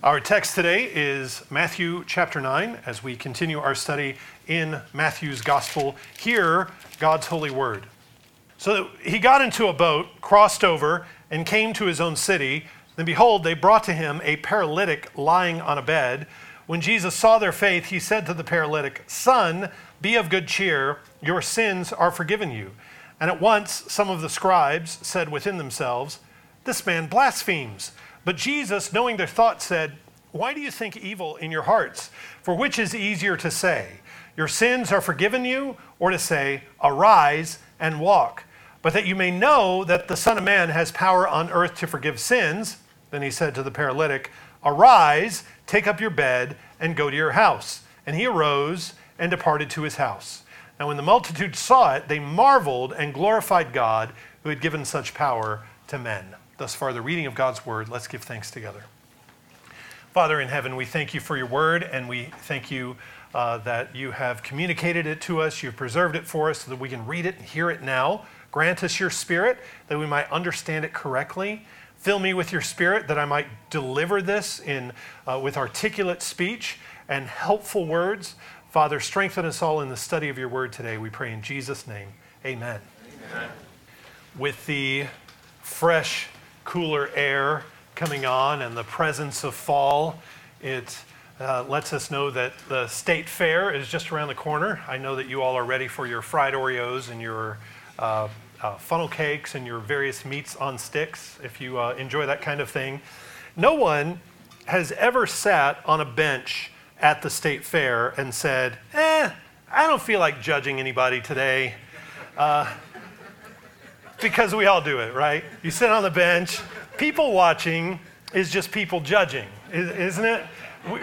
Our text today is Matthew chapter 9 as we continue our study in Matthew's gospel. Hear God's holy word. So he got into a boat, crossed over, and came to his own city. Then behold, they brought to him a paralytic lying on a bed. When Jesus saw their faith, he said to the paralytic, Son, be of good cheer, your sins are forgiven you. And at once some of the scribes said within themselves, This man blasphemes. But Jesus, knowing their thoughts, said, Why do you think evil in your hearts? For which is easier to say, Your sins are forgiven you, or to say, Arise and walk? But that you may know that the Son of Man has power on earth to forgive sins, then he said to the paralytic, Arise, take up your bed, and go to your house. And he arose and departed to his house. Now, when the multitude saw it, they marveled and glorified God who had given such power to men. Thus far, the reading of God's word. Let's give thanks together. Father in heaven, we thank you for your word, and we thank you uh, that you have communicated it to us. You've preserved it for us so that we can read it and hear it now. Grant us your spirit that we might understand it correctly. Fill me with your spirit that I might deliver this in, uh, with articulate speech and helpful words. Father, strengthen us all in the study of your word today. We pray in Jesus' name. Amen. Amen. With the fresh cooler air coming on and the presence of fall. It uh, lets us know that the state fair is just around the corner. I know that you all are ready for your fried Oreos and your uh, uh, funnel cakes and your various meats on sticks if you uh, enjoy that kind of thing. No one has ever sat on a bench at the state fair and said, eh, I don't feel like judging anybody today. Because we all do it, right? You sit on the bench. People watching is just people judging, isn't it?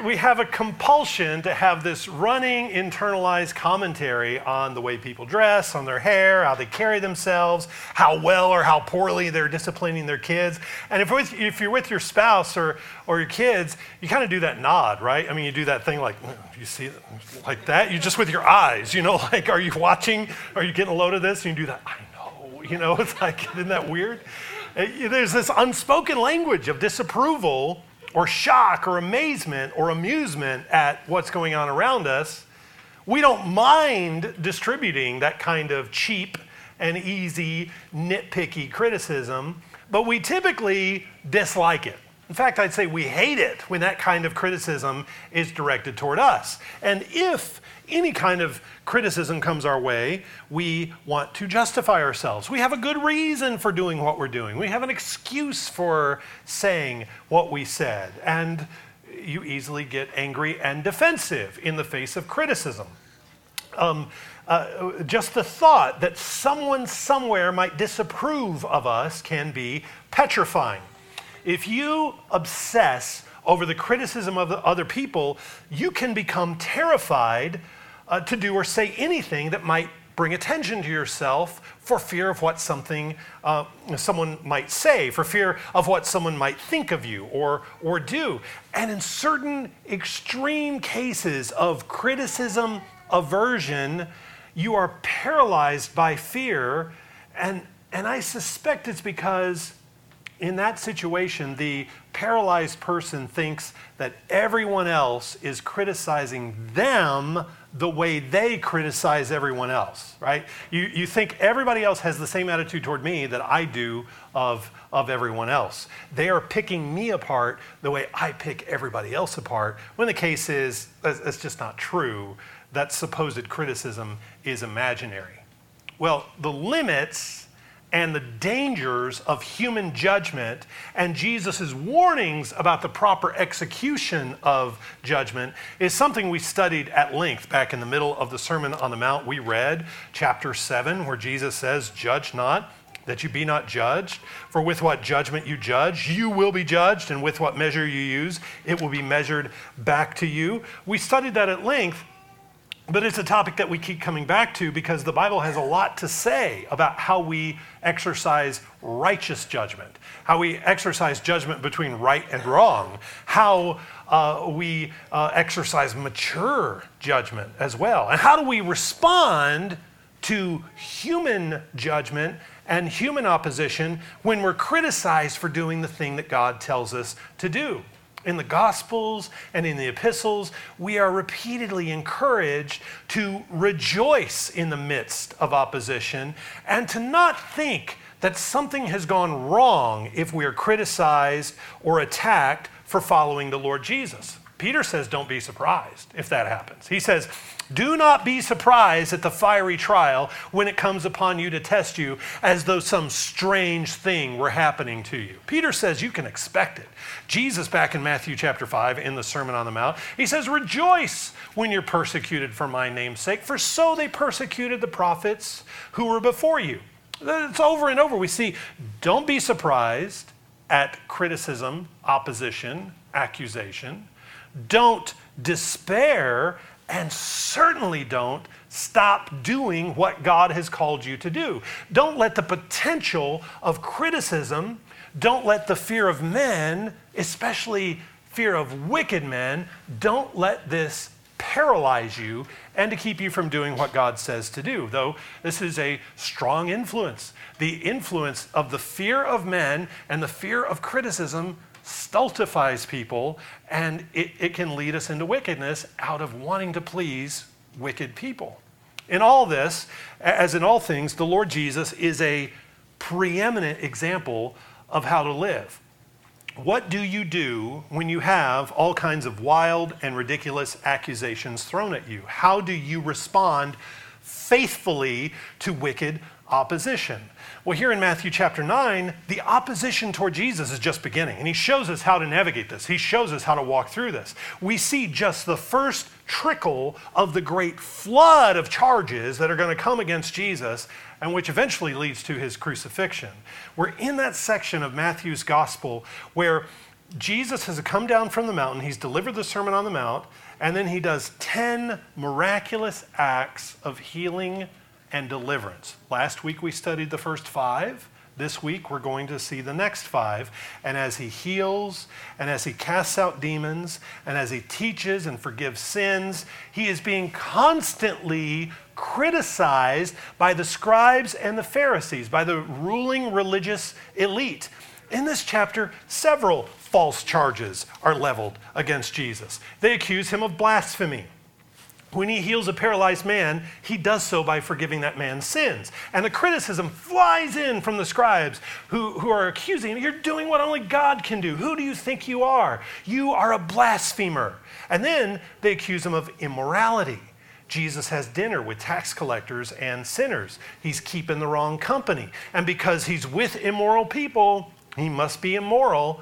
We have a compulsion to have this running internalized commentary on the way people dress, on their hair, how they carry themselves, how well or how poorly they're disciplining their kids. And if, with, if you're with your spouse or, or your kids, you kind of do that nod, right? I mean, you do that thing like, mm, you see, like that. You just with your eyes, you know, like, are you watching? Are you getting a load of this? And you do that. You know, it's like, isn't that weird? Uh, there's this unspoken language of disapproval or shock or amazement or amusement at what's going on around us. We don't mind distributing that kind of cheap and easy, nitpicky criticism, but we typically dislike it. In fact, I'd say we hate it when that kind of criticism is directed toward us. And if any kind of criticism comes our way, we want to justify ourselves. We have a good reason for doing what we're doing. We have an excuse for saying what we said. And you easily get angry and defensive in the face of criticism. Um, uh, just the thought that someone somewhere might disapprove of us can be petrifying. If you obsess over the criticism of the other people, you can become terrified uh, to do or say anything that might bring attention to yourself for fear of what something uh, someone might say, for fear of what someone might think of you or, or do. And in certain extreme cases of criticism, aversion, you are paralyzed by fear. And, and I suspect it's because in that situation, the paralyzed person thinks that everyone else is criticizing them the way they criticize everyone else, right? You, you think everybody else has the same attitude toward me that I do of, of everyone else. They are picking me apart the way I pick everybody else apart, when the case is, that's just not true. That supposed criticism is imaginary. Well, the limits and the dangers of human judgment and Jesus' warnings about the proper execution of judgment is something we studied at length back in the middle of the Sermon on the Mount. We read chapter 7, where Jesus says, Judge not that you be not judged. For with what judgment you judge, you will be judged, and with what measure you use, it will be measured back to you. We studied that at length, but it's a topic that we keep coming back to because the Bible has a lot to say about how we exercise righteous judgment, how we exercise judgment between right and wrong, how uh, we uh, exercise mature judgment as well, and how do we respond to human judgment and human opposition when we're criticized for doing the thing that God tells us to do. In the Gospels and in the epistles, we are repeatedly encouraged to rejoice in the midst of opposition and to not think that something has gone wrong if we are criticized or attacked for following the Lord Jesus. Peter says, Don't be surprised if that happens. He says, Do not be surprised at the fiery trial when it comes upon you to test you as though some strange thing were happening to you. Peter says you can expect it. Jesus, back in Matthew chapter 5, in the Sermon on the Mount, he says, Rejoice when you're persecuted for my name's sake, for so they persecuted the prophets who were before you. It's over and over. We see, don't be surprised at criticism, opposition, accusation don't despair, and certainly don't stop doing what God has called you to do. Don't let the potential of criticism, don't let the fear of men, especially fear of wicked men, don't let this paralyze you and to keep you from doing what God says to do. Though this is a strong influence. The influence of the fear of men and the fear of criticism stultifies people and it, it can lead us into wickedness out of wanting to please wicked people. In all this, as in all things, the Lord Jesus is a preeminent example of how to live. What do you do when you have all kinds of wild and ridiculous accusations thrown at you? How do you respond faithfully to wicked opposition? Well, here in Matthew chapter 9, the opposition toward Jesus is just beginning, and he shows us how to navigate this. He shows us how to walk through this. We see just the first trickle of the great flood of charges that are going to come against Jesus and which eventually leads to his crucifixion. We're in that section of Matthew's gospel where Jesus has come down from the mountain, he's delivered the Sermon on the Mount, and then he does 10 miraculous acts of healing and deliverance. Last week we studied the first five. This week we're going to see the next five. And as he heals, and as he casts out demons, and as he teaches and forgives sins, he is being constantly criticized by the scribes and the Pharisees, by the ruling religious elite. In this chapter, several false charges are leveled against Jesus. They accuse him of blasphemy. When he heals a paralyzed man, he does so by forgiving that man's sins. And the criticism flies in from the scribes who, who are accusing him. You're doing what only God can do. Who do you think you are? You are a blasphemer. And then they accuse him of immorality. Jesus has dinner with tax collectors and sinners. He's keeping the wrong company. And because he's with immoral people, he must be immoral.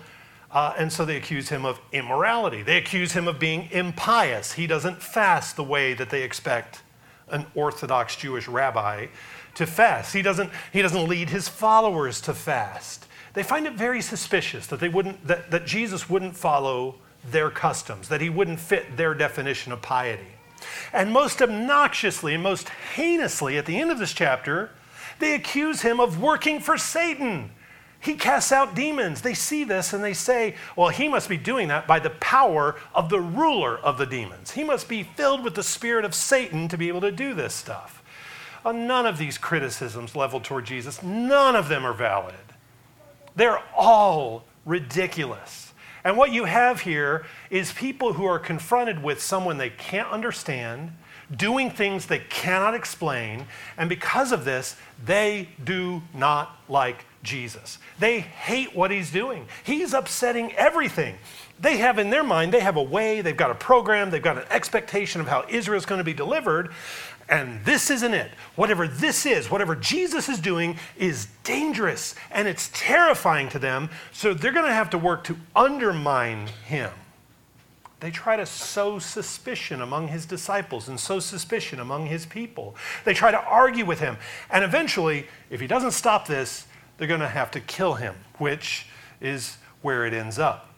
Uh, and so they accuse him of immorality. They accuse him of being impious. He doesn't fast the way that they expect an Orthodox Jewish rabbi to fast. He doesn't, he doesn't lead his followers to fast. They find it very suspicious that, they wouldn't, that, that Jesus wouldn't follow their customs, that he wouldn't fit their definition of piety. And most obnoxiously and most heinously, at the end of this chapter, they accuse him of working for Satan. He casts out demons. They see this and they say, well, he must be doing that by the power of the ruler of the demons. He must be filled with the spirit of Satan to be able to do this stuff. Uh, none of these criticisms leveled toward Jesus, none of them are valid. They're all ridiculous. And what you have here is people who are confronted with someone they can't understand, doing things they cannot explain, and because of this, they do not like Jesus. They hate what he's doing. He's upsetting everything. They have in their mind, they have a way, they've got a program, they've got an expectation of how Israel's going to be delivered, and this isn't it. Whatever this is, whatever Jesus is doing, is dangerous and it's terrifying to them, so they're going to have to work to undermine him. They try to sow suspicion among his disciples and sow suspicion among his people. They try to argue with him. And eventually, if he doesn't stop this, they're going to have to kill him, which is where it ends up.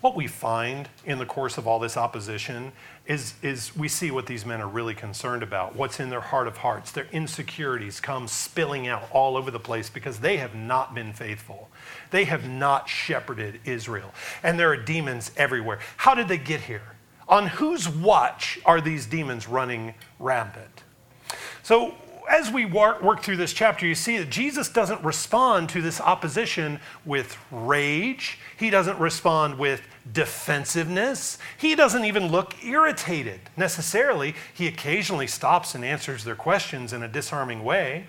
What we find in the course of all this opposition is, is we see what these men are really concerned about, what's in their heart of hearts. Their insecurities come spilling out all over the place because they have not been faithful. They have not shepherded Israel. And there are demons everywhere. How did they get here? On whose watch are these demons running rampant? So, as we work, through this chapter, you see that Jesus doesn't respond to this opposition with rage. He doesn't respond with defensiveness. He doesn't even look irritated necessarily. He occasionally stops and answers their questions in a disarming way.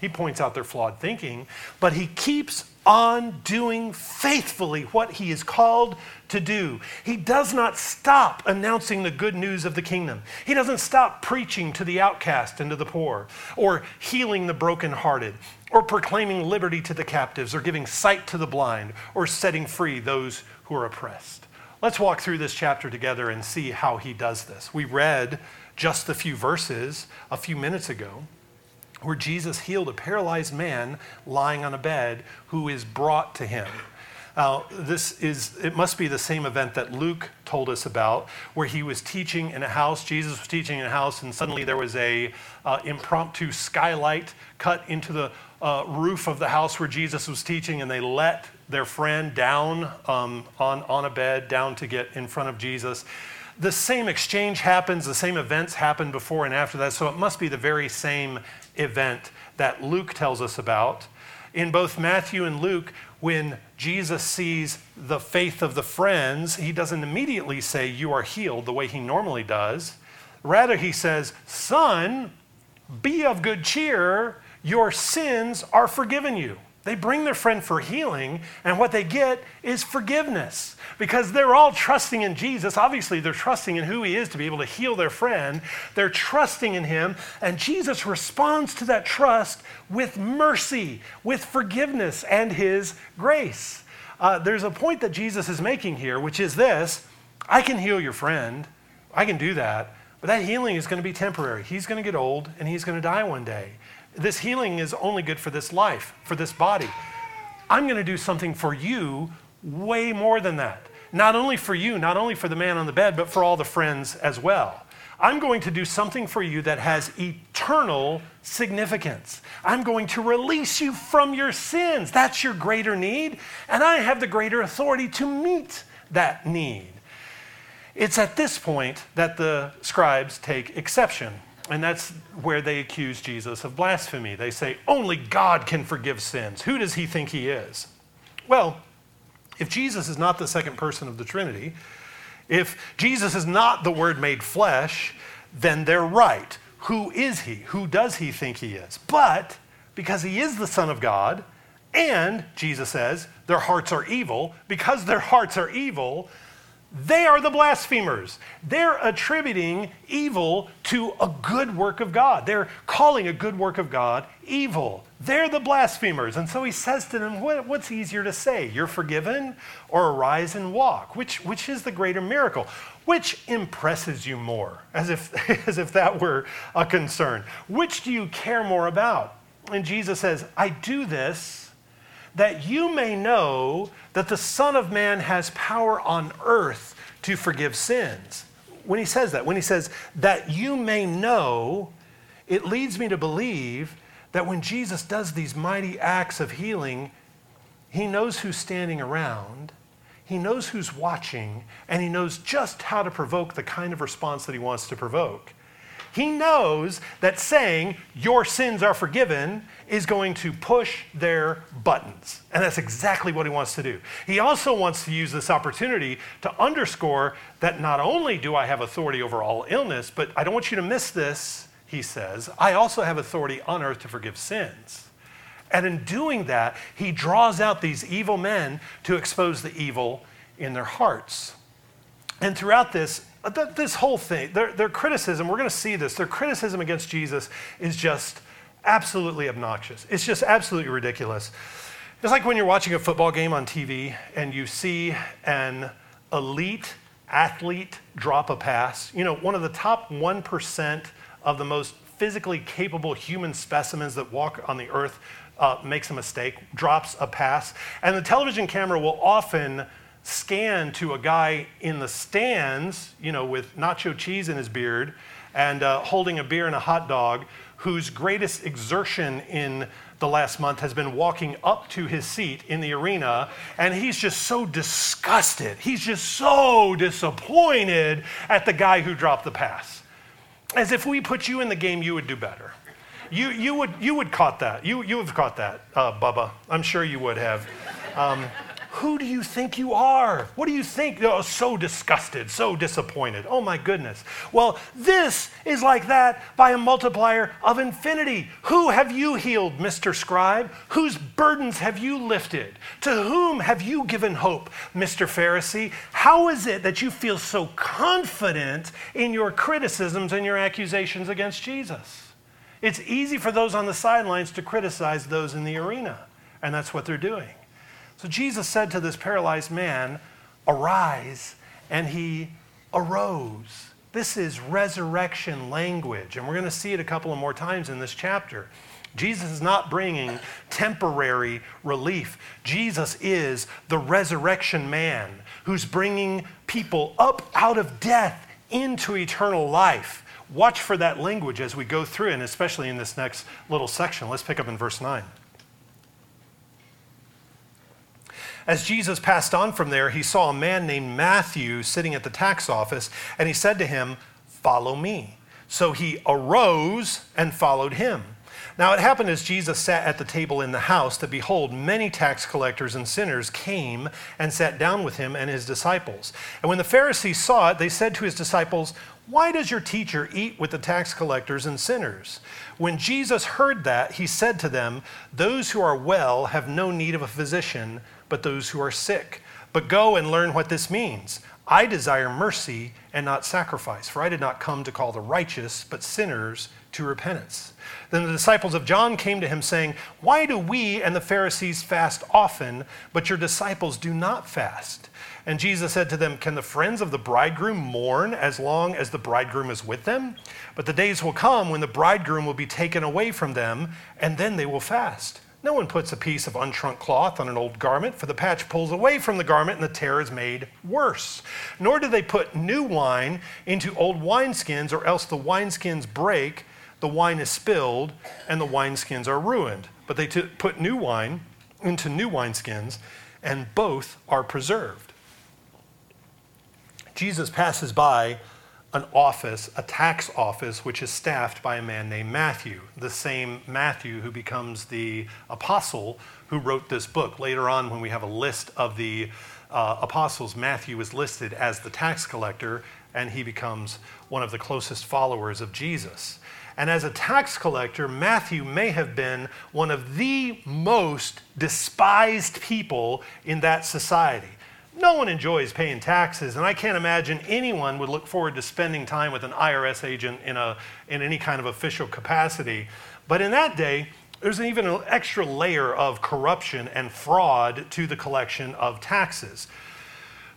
He points out their flawed thinking, but he keeps on doing faithfully what he is called to do. He does not stop announcing the good news of the kingdom. He doesn't stop preaching to the outcast and to the poor, or healing the brokenhearted, or proclaiming liberty to the captives, or giving sight to the blind, or setting free those who are oppressed. Let's walk through this chapter together and see how he does this. We read just a few verses a few minutes ago where Jesus healed a paralyzed man lying on a bed who is brought to him. Uh, this is, it must be the same event that Luke told us about, where he was teaching in a house. Jesus was teaching in a house, and suddenly there was a uh, impromptu skylight cut into the uh, roof of the house where Jesus was teaching, and they let their friend down um, on, on a bed, down to get in front of Jesus. The same exchange happens, the same events happen before and after that, so it must be the very same event that Luke tells us about. In both Matthew and Luke, when Jesus sees the faith of the friends, he doesn't immediately say, You are healed, the way he normally does. Rather, he says, Son, be of good cheer, your sins are forgiven you. They bring their friend for healing, and what they get is forgiveness because they're all trusting in Jesus. Obviously, they're trusting in who he is to be able to heal their friend. They're trusting in him, and Jesus responds to that trust with mercy, with forgiveness, and his grace. Uh, there's a point that Jesus is making here, which is this I can heal your friend, I can do that, but that healing is going to be temporary. He's going to get old, and he's going to die one day. This healing is only good for this life, for this body. I'm going to do something for you way more than that. Not only for you, not only for the man on the bed, but for all the friends as well. I'm going to do something for you that has eternal significance. I'm going to release you from your sins. That's your greater need, and I have the greater authority to meet that need. It's at this point that the scribes take exception and that's where they accuse Jesus of blasphemy. They say, only God can forgive sins. Who does he think he is? Well, if Jesus is not the second person of the Trinity, if Jesus is not the Word made flesh, then they're right. Who is he? Who does he think he is? But because he is the Son of God, and Jesus says their hearts are evil, because their hearts are evil, they are the blasphemers. They're attributing evil to a good work of God. They're calling a good work of God evil. They're the blasphemers. And so he says to them, what, What's easier to say? You're forgiven or arise and walk? Which, which is the greater miracle? Which impresses you more? As if, as if that were a concern. Which do you care more about? And Jesus says, I do this that you may know that the Son of Man has power on earth to forgive sins. When he says that, when he says that you may know, it leads me to believe that when Jesus does these mighty acts of healing, he knows who's standing around, he knows who's watching, and he knows just how to provoke the kind of response that he wants to provoke. He knows that saying, Your sins are forgiven, is going to push their buttons. And that's exactly what he wants to do. He also wants to use this opportunity to underscore that not only do I have authority over all illness, but I don't want you to miss this, he says, I also have authority on earth to forgive sins. And in doing that, he draws out these evil men to expose the evil in their hearts. And throughout this, this whole thing, their, their criticism, we're going to see this, their criticism against Jesus is just absolutely obnoxious. It's just absolutely ridiculous. It's like when you're watching a football game on TV and you see an elite athlete drop a pass. You know, one of the top 1% of the most physically capable human specimens that walk on the earth uh, makes a mistake, drops a pass. And the television camera will often scan to a guy in the stands, you know, with nacho cheese in his beard and uh, holding a beer and a hot dog, whose greatest exertion in the last month has been walking up to his seat in the arena, and he's just so disgusted. He's just so disappointed at the guy who dropped the pass. As if we put you in the game, you would do better. You, you, would, you would caught that. You, you have caught that, uh, Bubba. I'm sure you would have. Um, who do you think you are? What do you think? Oh, so disgusted, so disappointed. Oh my goodness. Well, this is like that by a multiplier of infinity. Who have you healed, Mr. Scribe? Whose burdens have you lifted? To whom have you given hope, Mr. Pharisee? How is it that you feel so confident in your criticisms and your accusations against Jesus? It's easy for those on the sidelines to criticize those in the arena, and that's what they're doing. So Jesus said to this paralyzed man, Arise, and he arose. This is resurrection language, and we're going to see it a couple of more times in this chapter. Jesus is not bringing temporary relief. Jesus is the resurrection man who's bringing people up out of death into eternal life. Watch for that language as we go through, and especially in this next little section. Let's pick up in verse 9. As Jesus passed on from there, he saw a man named Matthew sitting at the tax office, and he said to him, Follow me. So he arose and followed him. Now it happened as Jesus sat at the table in the house that behold, many tax collectors and sinners came and sat down with him and his disciples. And when the Pharisees saw it, they said to his disciples, Why does your teacher eat with the tax collectors and sinners? When Jesus heard that, he said to them, Those who are well have no need of a physician but those who are sick. But go and learn what this means. I desire mercy and not sacrifice, for I did not come to call the righteous, but sinners to repentance. Then the disciples of John came to him, saying, Why do we and the Pharisees fast often, but your disciples do not fast? And Jesus said to them, Can the friends of the bridegroom mourn as long as the bridegroom is with them? But the days will come when the bridegroom will be taken away from them, and then they will fast. No one puts a piece of unshrunk cloth on an old garment, for the patch pulls away from the garment and the tear is made worse. Nor do they put new wine into old wineskins, or else the wineskins break, the wine is spilled, and the wineskins are ruined. But they t- put new wine into new wineskins, and both are preserved. Jesus passes by an office, a tax office, which is staffed by a man named Matthew, the same Matthew who becomes the apostle who wrote this book. Later on, when we have a list of the uh, apostles, Matthew is listed as the tax collector, and he becomes one of the closest followers of Jesus. And as a tax collector, Matthew may have been one of the most despised people in that society. No one enjoys paying taxes, and I can't imagine anyone would look forward to spending time with an IRS agent in, a, in any kind of official capacity. But in that day, there's even an extra layer of corruption and fraud to the collection of taxes.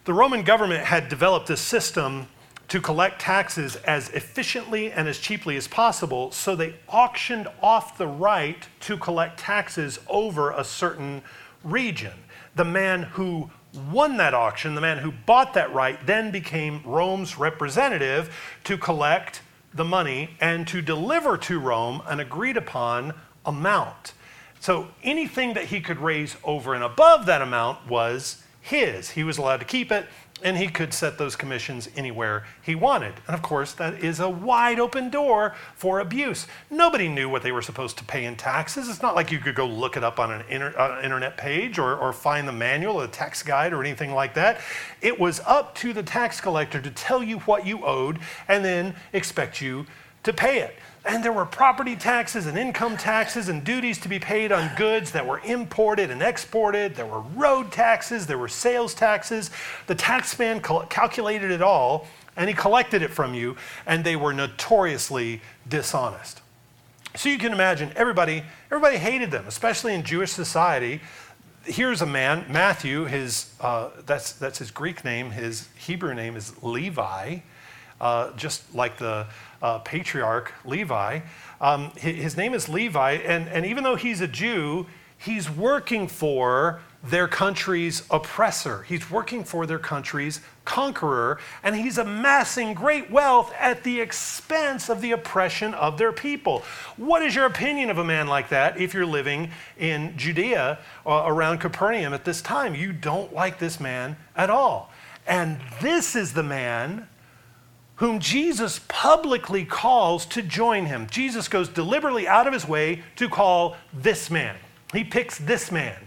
The Roman government had developed a system to collect taxes as efficiently and as cheaply as possible, so they auctioned off the right to collect taxes over a certain region. The man who won that auction, the man who bought that right, then became Rome's representative to collect the money and to deliver to Rome an agreed upon amount. So anything that he could raise over and above that amount was his. He was allowed to keep it and he could set those commissions anywhere he wanted. And of course, that is a wide open door for abuse. Nobody knew what they were supposed to pay in taxes. It's not like you could go look it up on an inter- uh, internet page or, or find the manual, a tax guide, or anything like that. It was up to the tax collector to tell you what you owed and then expect you to pay it. And there were property taxes and income taxes and duties to be paid on goods that were imported and exported. There were road taxes, there were sales taxes. The taxman cal- calculated it all and he collected it from you, and they were notoriously dishonest. So you can imagine everybody, everybody hated them, especially in Jewish society. Here's a man, Matthew, his, uh, that's, that's his Greek name. His Hebrew name is Levi, uh, just like the, uh, patriarch Levi. Um, his name is Levi, and, and even though he's a Jew, he's working for their country's oppressor. He's working for their country's conqueror, and he's amassing great wealth at the expense of the oppression of their people. What is your opinion of a man like that if you're living in Judea uh, around Capernaum at this time? You don't like this man at all. And this is the man whom Jesus publicly calls to join him. Jesus goes deliberately out of his way to call this man. He picks this man.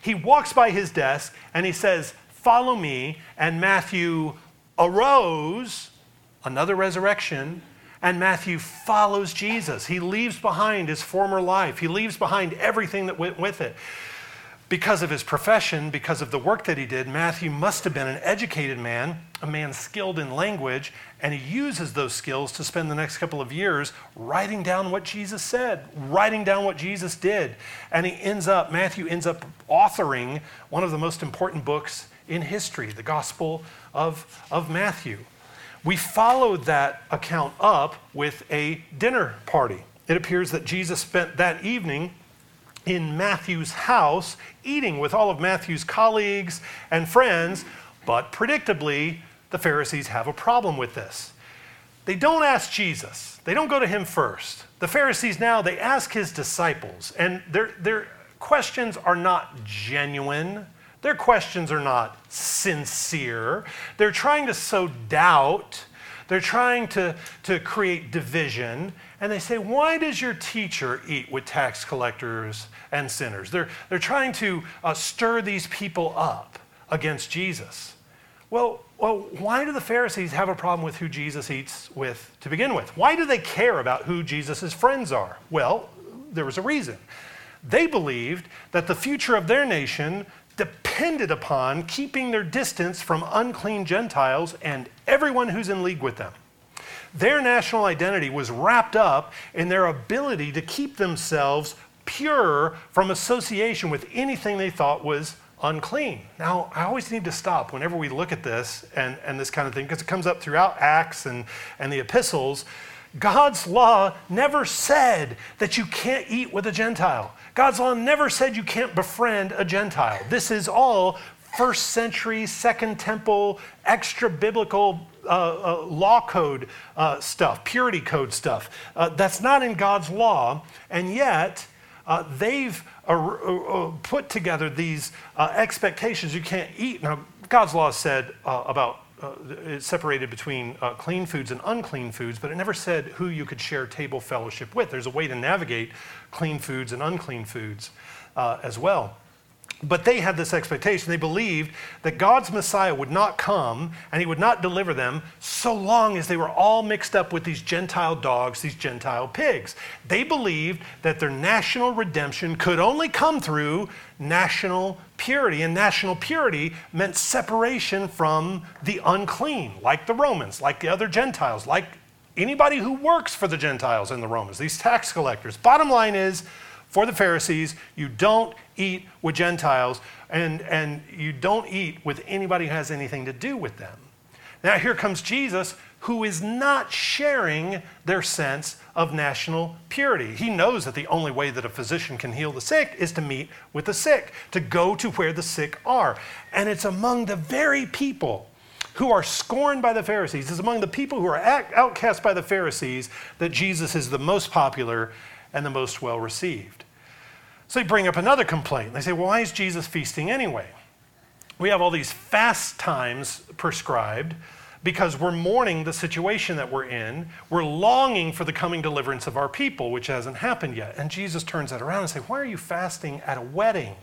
He walks by his desk and he says, Follow me. And Matthew arose, another resurrection, and Matthew follows Jesus. He leaves behind his former life, he leaves behind everything that went with it because of his profession, because of the work that he did, Matthew must have been an educated man, a man skilled in language, and he uses those skills to spend the next couple of years writing down what Jesus said, writing down what Jesus did. And he ends up, Matthew ends up authoring one of the most important books in history, the Gospel of, of Matthew. We followed that account up with a dinner party. It appears that Jesus spent that evening in Matthew's house, eating with all of Matthew's colleagues and friends, but predictably, the Pharisees have a problem with this. They don't ask Jesus, they don't go to him first. The Pharisees now, they ask his disciples, and their, their questions are not genuine. Their questions are not sincere. They're trying to sow doubt. They're trying to, to create division and they say, Why does your teacher eat with tax collectors and sinners? They're, they're trying to uh, stir these people up against Jesus. Well, well, why do the Pharisees have a problem with who Jesus eats with to begin with? Why do they care about who Jesus' friends are? Well, there was a reason. They believed that the future of their nation depended upon keeping their distance from unclean Gentiles and everyone who's in league with them. Their national identity was wrapped up in their ability to keep themselves pure from association with anything they thought was unclean. Now, I always need to stop whenever we look at this and, and this kind of thing, because it comes up throughout Acts and, and the epistles. God's law never said that you can't eat with a Gentile. God's law never said you can't befriend a Gentile. This is all first century, second temple, extra biblical uh, uh, law code uh, stuff, purity code stuff. Uh, that's not in God's law, and yet uh, they've uh, uh, uh, put together these uh, expectations. You can't eat. Now, God's law said about it separated between clean foods and unclean foods, but it never said who you could share table fellowship with. There's a way to navigate clean foods and unclean foods as well. But they had this expectation. They believed that God's Messiah would not come and he would not deliver them so long as they were all mixed up with these Gentile dogs, these Gentile pigs. They believed that their national redemption could only come through national purity. And national purity meant separation from the unclean, like the Romans, like the other Gentiles, like anybody who works for the Gentiles and the Romans, these tax collectors. Bottom line is, for the Pharisees, you don't eat with Gentiles and, and you don't eat with anybody who has anything to do with them. Now, here comes Jesus, who is not sharing their sense of national purity. He knows that the only way that a physician can heal the sick is to meet with the sick, to go to where the sick are. And it's among the very people who are scorned by the Pharisees, it's among the people who are outcast by the Pharisees that Jesus is the most popular and the most well received. So they bring up another complaint. They say, well, why is Jesus feasting anyway? We have all these fast times prescribed because we're mourning the situation that we're in. We're longing for the coming deliverance of our people, which hasn't happened yet. And Jesus turns that around and says, Why are you fasting at a wedding?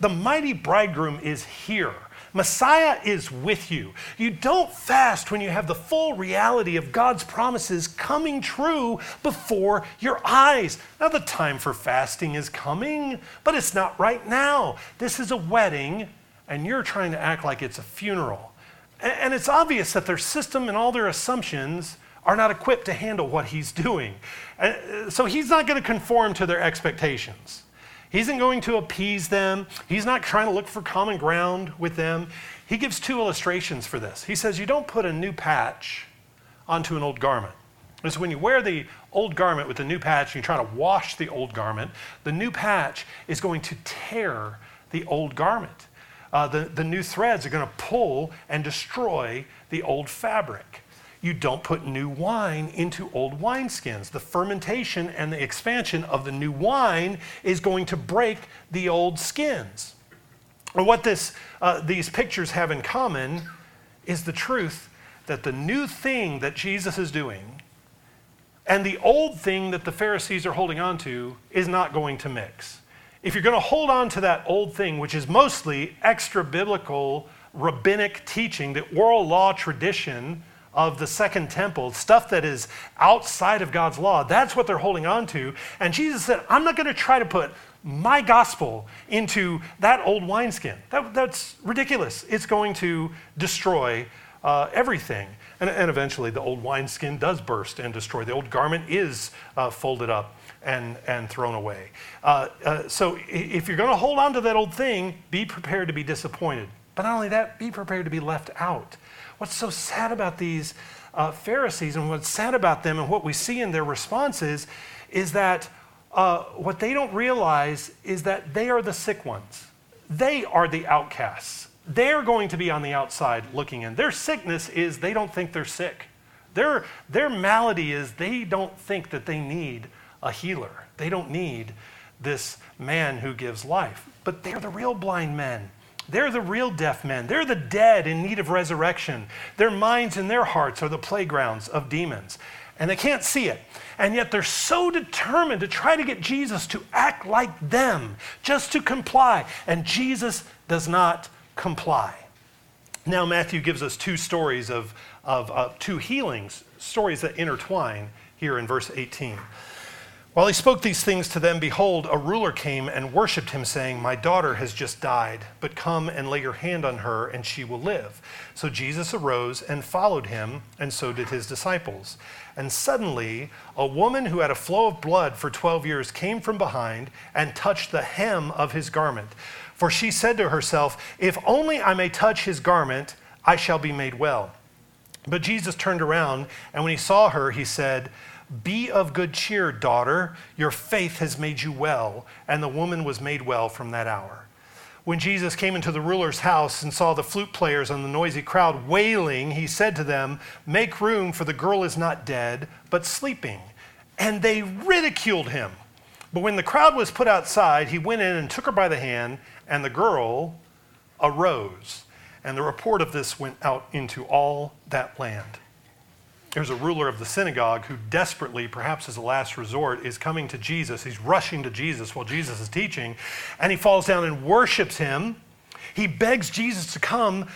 The mighty bridegroom is here. Messiah is with you. You don't fast when you have the full reality of God's promises coming true before your eyes. Now, the time for fasting is coming, but it's not right now. This is a wedding, and you're trying to act like it's a funeral. And it's obvious that their system and all their assumptions are not equipped to handle what he's doing. So he's not going to conform to their expectations. He isn't going to appease them. He's not trying to look for common ground with them. He gives two illustrations for this. He says, You don't put a new patch onto an old garment. So when you wear the old garment with the new patch and you try to wash the old garment, the new patch is going to tear the old garment. Uh, the, the new threads are going to pull and destroy the old fabric you don't put new wine into old wineskins. The fermentation and the expansion of the new wine is going to break the old skins. What this, uh, these pictures have in common is the truth that the new thing that Jesus is doing and the old thing that the Pharisees are holding on to is not going to mix. If you're going to hold on to that old thing, which is mostly extra biblical rabbinic teaching, the oral law tradition of the second temple, stuff that is outside of God's law, that's what they're holding on to. And Jesus said, I'm not going to try to put my gospel into that old wineskin. That, that's ridiculous. It's going to destroy uh, everything. And, and, eventually the old wineskin does burst and destroy. The old garment is uh, folded up and, and thrown away. Uh, uh so if you're going to hold on to that old thing, be prepared to be disappointed. But not only that, be prepared to be left out. What's so sad about these uh, Pharisees and what's sad about them and what we see in their responses is that uh, what they don't realize is that they are the sick ones. They are the outcasts. They're going to be on the outside looking in. Their sickness is they don't think they're sick. Their, their malady is they don't think that they need a healer. They don't need this man who gives life. But they're the real blind men. They're the real deaf men. They're the dead in need of resurrection. Their minds and their hearts are the playgrounds of demons. And they can't see it. And yet they're so determined to try to get Jesus to act like them, just to comply. And Jesus does not comply. Now, Matthew gives us two stories of, of uh, two healings, stories that intertwine here in verse 18. While he spoke these things to them, behold, a ruler came and worshipped him, saying, My daughter has just died, but come and lay your hand on her, and she will live. So Jesus arose and followed him, and so did his disciples. And suddenly, a woman who had a flow of blood for 12 years came from behind and touched the hem of his garment. For she said to herself, If only I may touch his garment, I shall be made well. But Jesus turned around, and when he saw her, he said, be of good cheer, daughter. Your faith has made you well. And the woman was made well from that hour. When Jesus came into the ruler's house and saw the flute players and the noisy crowd wailing, he said to them, Make room, for the girl is not dead, but sleeping. And they ridiculed him. But when the crowd was put outside, he went in and took her by the hand, and the girl arose. And the report of this went out into all that land there's a ruler of the synagogue who desperately, perhaps as a last resort, is coming to Jesus. He's rushing to Jesus while Jesus is teaching, and he falls down and worships him. He begs Jesus to come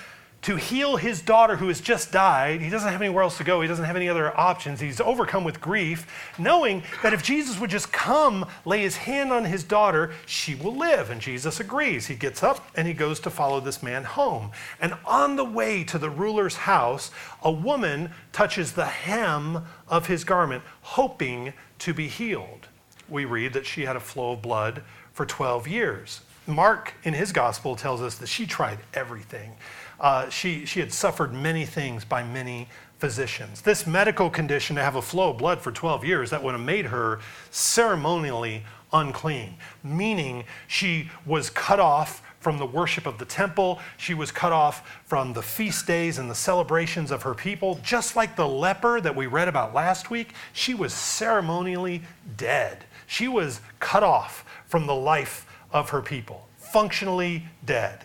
to heal his daughter who has just died. He doesn't have anywhere else to go. He doesn't have any other options. He's overcome with grief, knowing that if Jesus would just come, lay his hand on his daughter, she will live. And Jesus agrees. He gets up and he goes to follow this man home. And on the way to the ruler's house, a woman touches the hem of his garment, hoping to be healed. We read that she had a flow of blood for 12 years. Mark, in his gospel, tells us that she tried everything. Uh, she, she had suffered many things by many physicians. This medical condition to have a flow of blood for 12 years, that would have made her ceremonially unclean, meaning she was cut off from the worship of the temple. She was cut off from the feast days and the celebrations of her people. Just like the leper that we read about last week, she was ceremonially dead. She was cut off from the life of her people, functionally dead.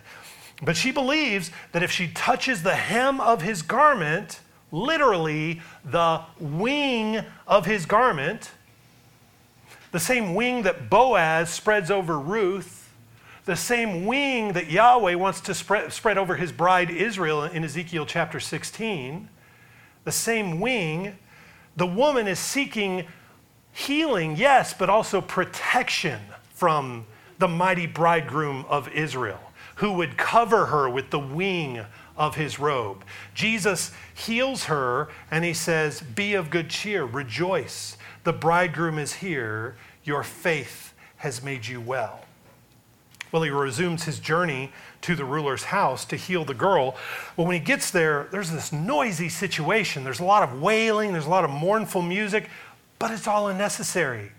But she believes that if she touches the hem of his garment, literally the wing of his garment, the same wing that Boaz spreads over Ruth, the same wing that Yahweh wants to spread, spread over his bride Israel in Ezekiel chapter 16, the same wing, the woman is seeking healing, yes, but also protection from the mighty bridegroom of Israel who would cover her with the wing of his robe. Jesus heals her and he says, Be of good cheer, rejoice. The bridegroom is here. Your faith has made you well. Well, he resumes his journey to the ruler's house to heal the girl. Well, when he gets there, there's this noisy situation. There's a lot of wailing, there's a lot of mournful music, but it's all unnecessary.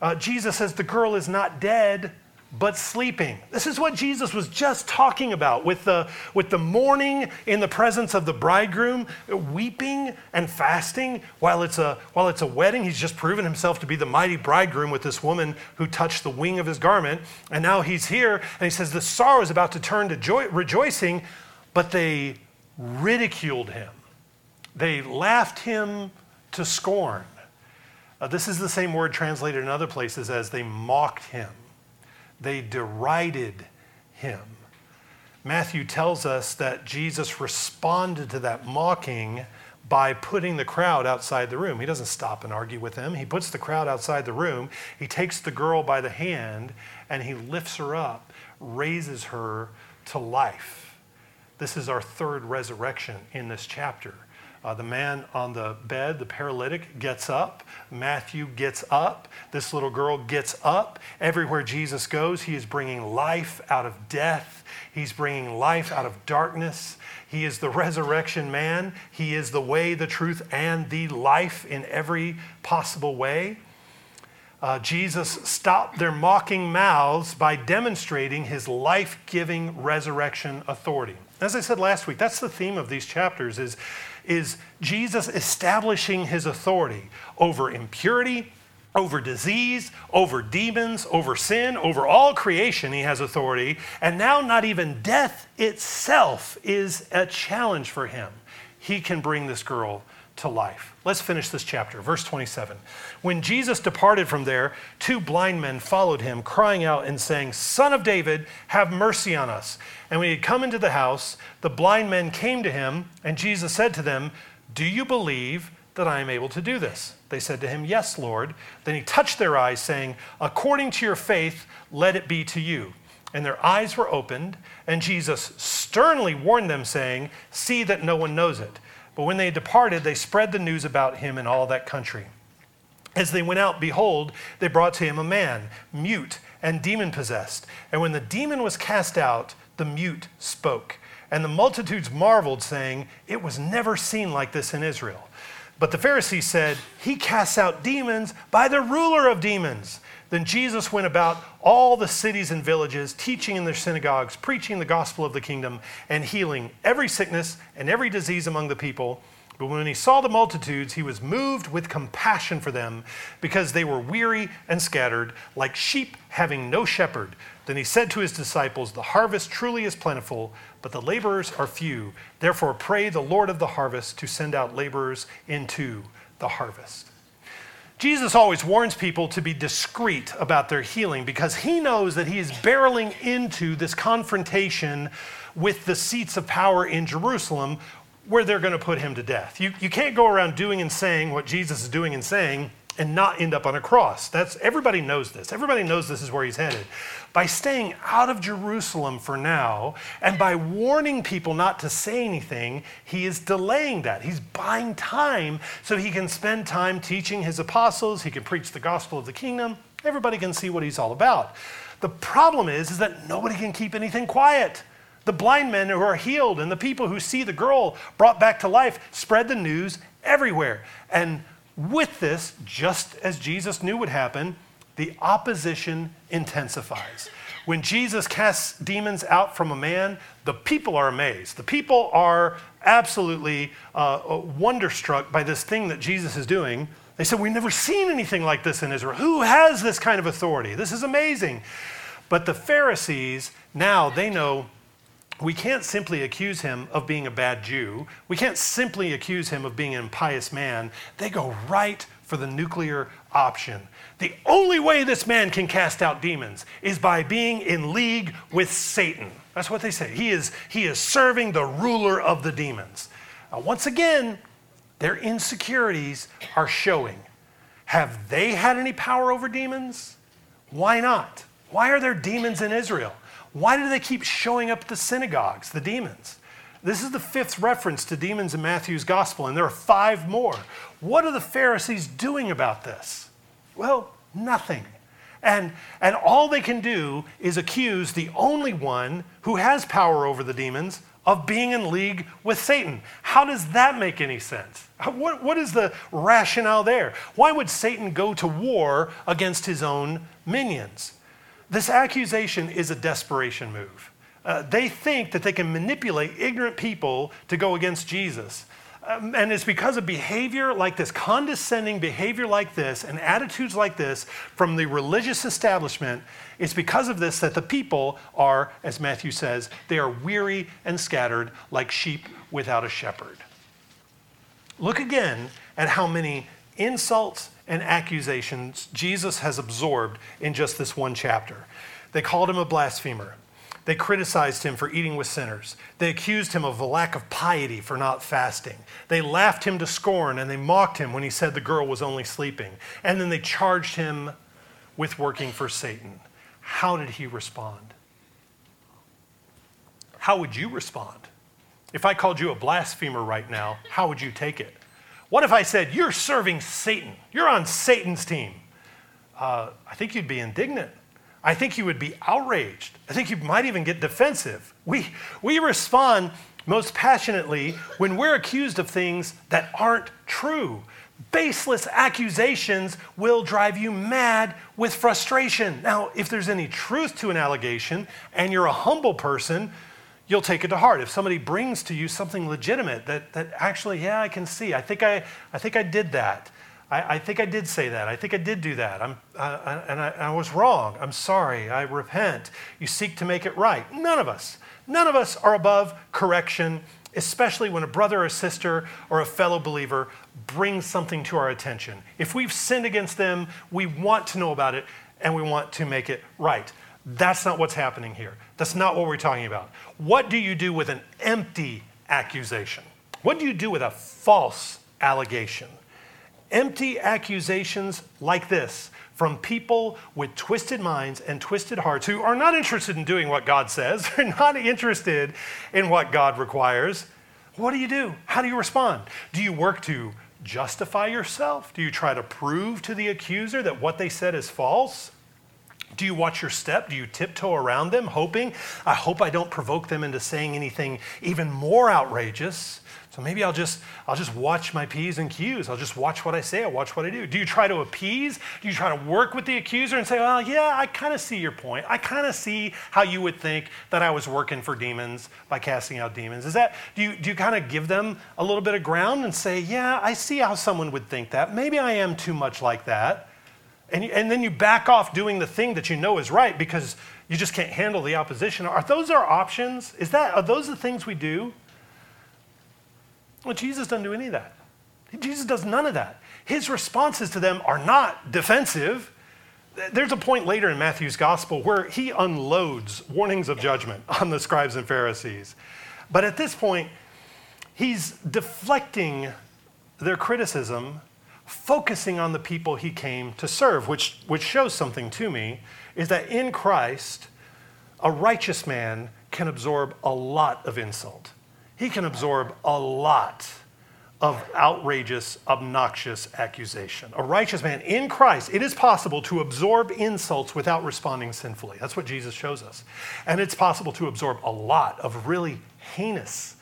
Uh, Jesus says the girl is not dead, but sleeping. This is what Jesus was just talking about with the, with the mourning in the presence of the bridegroom, weeping and fasting while it's, a, while it's a wedding. He's just proven himself to be the mighty bridegroom with this woman who touched the wing of his garment. And now he's here and he says the sorrow is about to turn to joy, rejoicing, but they ridiculed him. They laughed him to scorn. Uh, this is the same word translated in other places as they mocked him, they derided him. Matthew tells us that Jesus responded to that mocking by putting the crowd outside the room. He doesn't stop and argue with them. He puts the crowd outside the room. He takes the girl by the hand and he lifts her up, raises her to life. This is our third resurrection in this chapter. Uh, the man on the bed, the paralytic, gets up. Matthew gets up. This little girl gets up. Everywhere Jesus goes, he is bringing life out of death. He's bringing life out of darkness. He is the resurrection man. He is the way, the truth, and the life in every possible way. Uh, Jesus stopped their mocking mouths by demonstrating his life giving resurrection authority. As I said last week, that's the theme of these chapters is is Jesus establishing his authority over impurity, over disease, over demons, over sin, over all creation, he has authority. And now, not even death itself is a challenge for him. He can bring this girl to life. Let's finish this chapter. Verse 27. When Jesus departed from there, two blind men followed him, crying out and saying, Son of David, have mercy on us. And when he had come into the house, the blind men came to him, and Jesus said to them, Do you believe that I am able to do this? They said to him, Yes, Lord. Then he touched their eyes, saying, According to your faith, let it be to you. And their eyes were opened, and Jesus sternly warned them, saying, See that no one knows it. But when they departed, they spread the news about him in all that country. As they went out, behold, they brought to him a man, mute and demon possessed. And when the demon was cast out, the mute spoke. And the multitudes marveled, saying, It was never seen like this in Israel. But the Pharisees said, He casts out demons by the ruler of demons. Then Jesus went about all the cities and villages, teaching in their synagogues, preaching the gospel of the kingdom, and healing every sickness and every disease among the people. But when he saw the multitudes, he was moved with compassion for them, because they were weary and scattered, like sheep having no shepherd. Then he said to his disciples, The harvest truly is plentiful, but the laborers are few. Therefore, pray the Lord of the harvest to send out laborers into the harvest. Jesus always warns people to be discreet about their healing because he knows that he is barreling into this confrontation with the seats of power in Jerusalem where they're going to put him to death. You, you can't go around doing and saying what Jesus is doing and saying and not end up on a cross. That's everybody knows this. Everybody knows this is where he's headed by staying out of Jerusalem for now and by warning people not to say anything, he is delaying that. He's buying time so he can spend time teaching his apostles, he can preach the gospel of the kingdom. Everybody can see what he's all about. The problem is, is that nobody can keep anything quiet. The blind men who are healed and the people who see the girl brought back to life spread the news everywhere. And with this, just as Jesus knew would happen, the opposition intensifies. When Jesus casts demons out from a man, the people are amazed. The people are absolutely uh, wonderstruck by this thing that Jesus is doing. They said, We've never seen anything like this in Israel. Who has this kind of authority? This is amazing. But the Pharisees, now they know we can't simply accuse him of being a bad Jew. We can't simply accuse him of being an impious man. They go right for the nuclear option. The only way this man can cast out demons is by being in league with Satan. That's what they say. He is, he is serving the ruler of the demons. Now, once again, their insecurities are showing. Have they had any power over demons? Why not? Why are there demons in Israel? Why do they keep showing up at the synagogues, the demons? This is the fifth reference to demons in Matthew's gospel, and there are five more. What are the Pharisees doing about this? Well, nothing. And, and all they can do is accuse the only one who has power over the demons of being in league with Satan. How does that make any sense? What, what is the rationale there? Why would Satan go to war against his own minions? This accusation is a desperation move. Uh, they think that they can manipulate ignorant people to go against Jesus. Um, and it's because of behavior like this, condescending behavior like this, and attitudes like this from the religious establishment. It's because of this that the people are, as Matthew says, they are weary and scattered like sheep without a shepherd. Look again at how many insults and accusations Jesus has absorbed in just this one chapter. They called him a blasphemer. They criticized him for eating with sinners. They accused him of a lack of piety for not fasting. They laughed him to scorn and they mocked him when he said the girl was only sleeping. And then they charged him with working for Satan. How did he respond? How would you respond? If I called you a blasphemer right now, how would you take it? What if I said, You're serving Satan? You're on Satan's team? Uh, I think you'd be indignant. I think you would be outraged. I think you might even get defensive. We, we respond most passionately when we're accused of things that aren't true. Baseless accusations will drive you mad with frustration. Now, if there's any truth to an allegation and you're a humble person, you'll take it to heart. If somebody brings to you something legitimate that, that actually, yeah, I can see, I think I, I think I did that. I, I think I did say that. I think I did do that. I'm, uh, and I, I was wrong. I'm sorry. I repent. You seek to make it right. None of us, none of us are above correction, especially when a brother or sister or a fellow believer brings something to our attention. If we've sinned against them, we want to know about it and we want to make it right. That's not what's happening here. That's not what we're talking about. What do you do with an empty accusation? What do you do with a false allegation? empty accusations like this from people with twisted minds and twisted hearts who are not interested in doing what God says, they're not interested in what God requires. What do you do? How do you respond? Do you work to justify yourself? Do you try to prove to the accuser that what they said is false? Do you watch your step? Do you tiptoe around them, hoping, I hope I don't provoke them into saying anything even more outrageous? So maybe I'll just I'll just watch my P's and Q's. I'll just watch what I say, I'll watch what I do. Do you try to appease? Do you try to work with the accuser and say, well, yeah, I kind of see your point. I kind of see how you would think that I was working for demons by casting out demons. Is that do you do you kind of give them a little bit of ground and say, yeah, I see how someone would think that. Maybe I am too much like that. And, you, and then you back off doing the thing that you know is right because you just can't handle the opposition. Are those our options? Is that are those the things we do? Well, Jesus doesn't do any of that. Jesus does none of that. His responses to them are not defensive. There's a point later in Matthew's gospel where he unloads warnings of judgment on the scribes and Pharisees. But at this point, he's deflecting their criticism, focusing on the people he came to serve, which, which shows something to me is that in Christ, a righteous man can absorb a lot of insult he can absorb a lot of outrageous, obnoxious accusation. A righteous man in Christ, it is possible to absorb insults without responding sinfully. That's what Jesus shows us. And it's possible to absorb a lot of really heinous,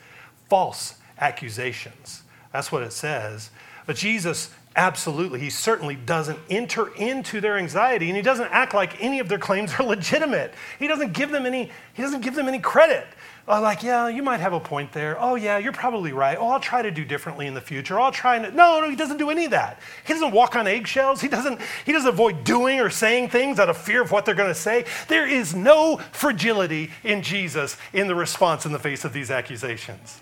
false accusations. That's what it says. But Jesus absolutely, he certainly doesn't enter into their anxiety and he doesn't act like any of their claims are legitimate. He doesn't give them any, he doesn't give them any credit. Oh, like, yeah, you might have a point there. Oh, yeah, you're probably right. Oh, I'll try to do differently in the future. I'll try and no, no, he doesn't do any of that. He doesn't walk on eggshells. He doesn't, he doesn't avoid doing or saying things out of fear of what they're going to say. There is no fragility in Jesus in the response in the face of these accusations.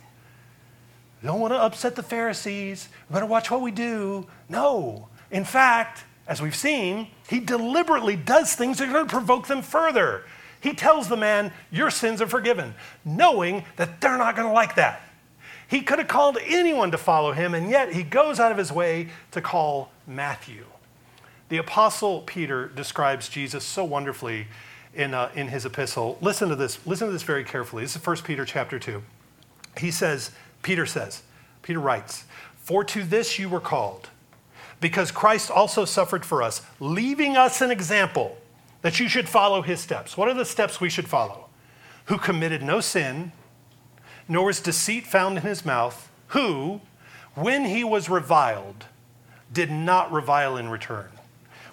We don't want to upset the Pharisees. We better watch what we do. No. In fact, as we've seen, he deliberately does things that are going to provoke them further. He tells the man, Your sins are forgiven, knowing that they're not going to like that. He could have called anyone to follow him, and yet he goes out of his way to call Matthew. The Apostle Peter describes Jesus so wonderfully in, uh, in his epistle. Listen to this. Listen to this very carefully. This is 1 Peter chapter 2. He says, Peter says, Peter writes, For to this you were called, because Christ also suffered for us, leaving us an example that you should follow his steps. What are the steps we should follow? Who committed no sin, nor was deceit found in his mouth, who, when he was reviled, did not revile in return.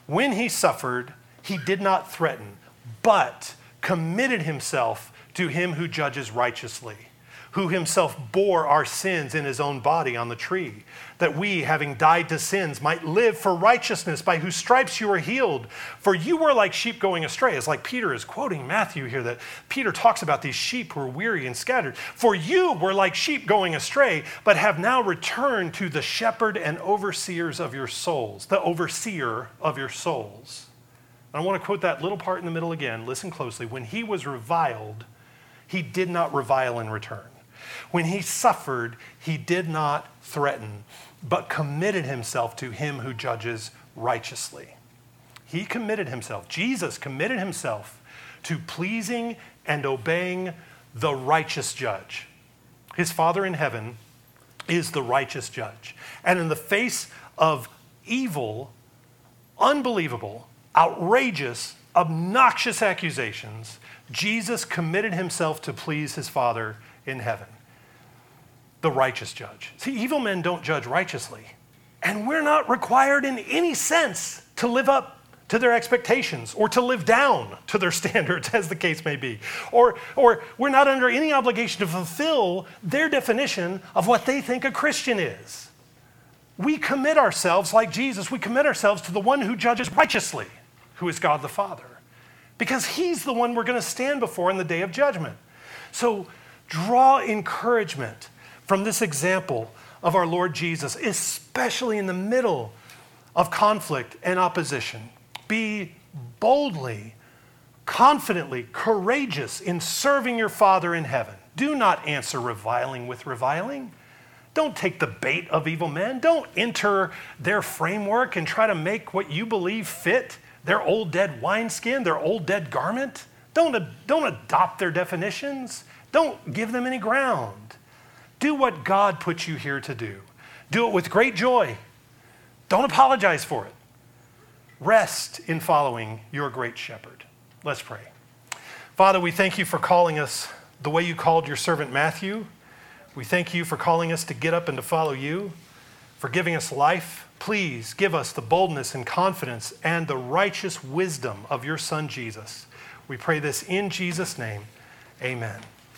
When he suffered, he did not threaten, but committed himself to him who judges righteously who himself bore our sins in his own body on the tree, that we, having died to sins, might live for righteousness, by whose stripes you were healed. For you were like sheep going astray. It's like Peter is quoting Matthew here, that Peter talks about these sheep who are weary and scattered. For you were like sheep going astray, but have now returned to the shepherd and overseers of your souls, the overseer of your souls. I want to quote that little part in the middle again. Listen closely. When he was reviled, he did not revile in return. When he suffered, he did not threaten, but committed himself to him who judges righteously. He committed himself, Jesus committed himself to pleasing and obeying the righteous judge. His Father in heaven is the righteous judge. And in the face of evil, unbelievable, outrageous, obnoxious accusations, Jesus committed himself to please his Father in heaven the righteous judge. See, evil men don't judge righteously. And we're not required in any sense to live up to their expectations or to live down to their standards, as the case may be. Or, or we're not under any obligation to fulfill their definition of what they think a Christian is. We commit ourselves, like Jesus, we commit ourselves to the one who judges righteously, who is God the Father, because he's the one we're going to stand before in the day of judgment. So draw encouragement from this example of our Lord Jesus, especially in the middle of conflict and opposition. Be boldly, confidently, courageous in serving your Father in heaven. Do not answer reviling with reviling. Don't take the bait of evil men. Don't enter their framework and try to make what you believe fit their old dead wineskin, their old dead garment. Don't, don't adopt their definitions. Don't give them any ground. Do what God put you here to do. Do it with great joy. Don't apologize for it. Rest in following your great shepherd. Let's pray. Father, we thank you for calling us the way you called your servant Matthew. We thank you for calling us to get up and to follow you, for giving us life. Please give us the boldness and confidence and the righteous wisdom of your Son, Jesus. We pray this in Jesus' name. Amen.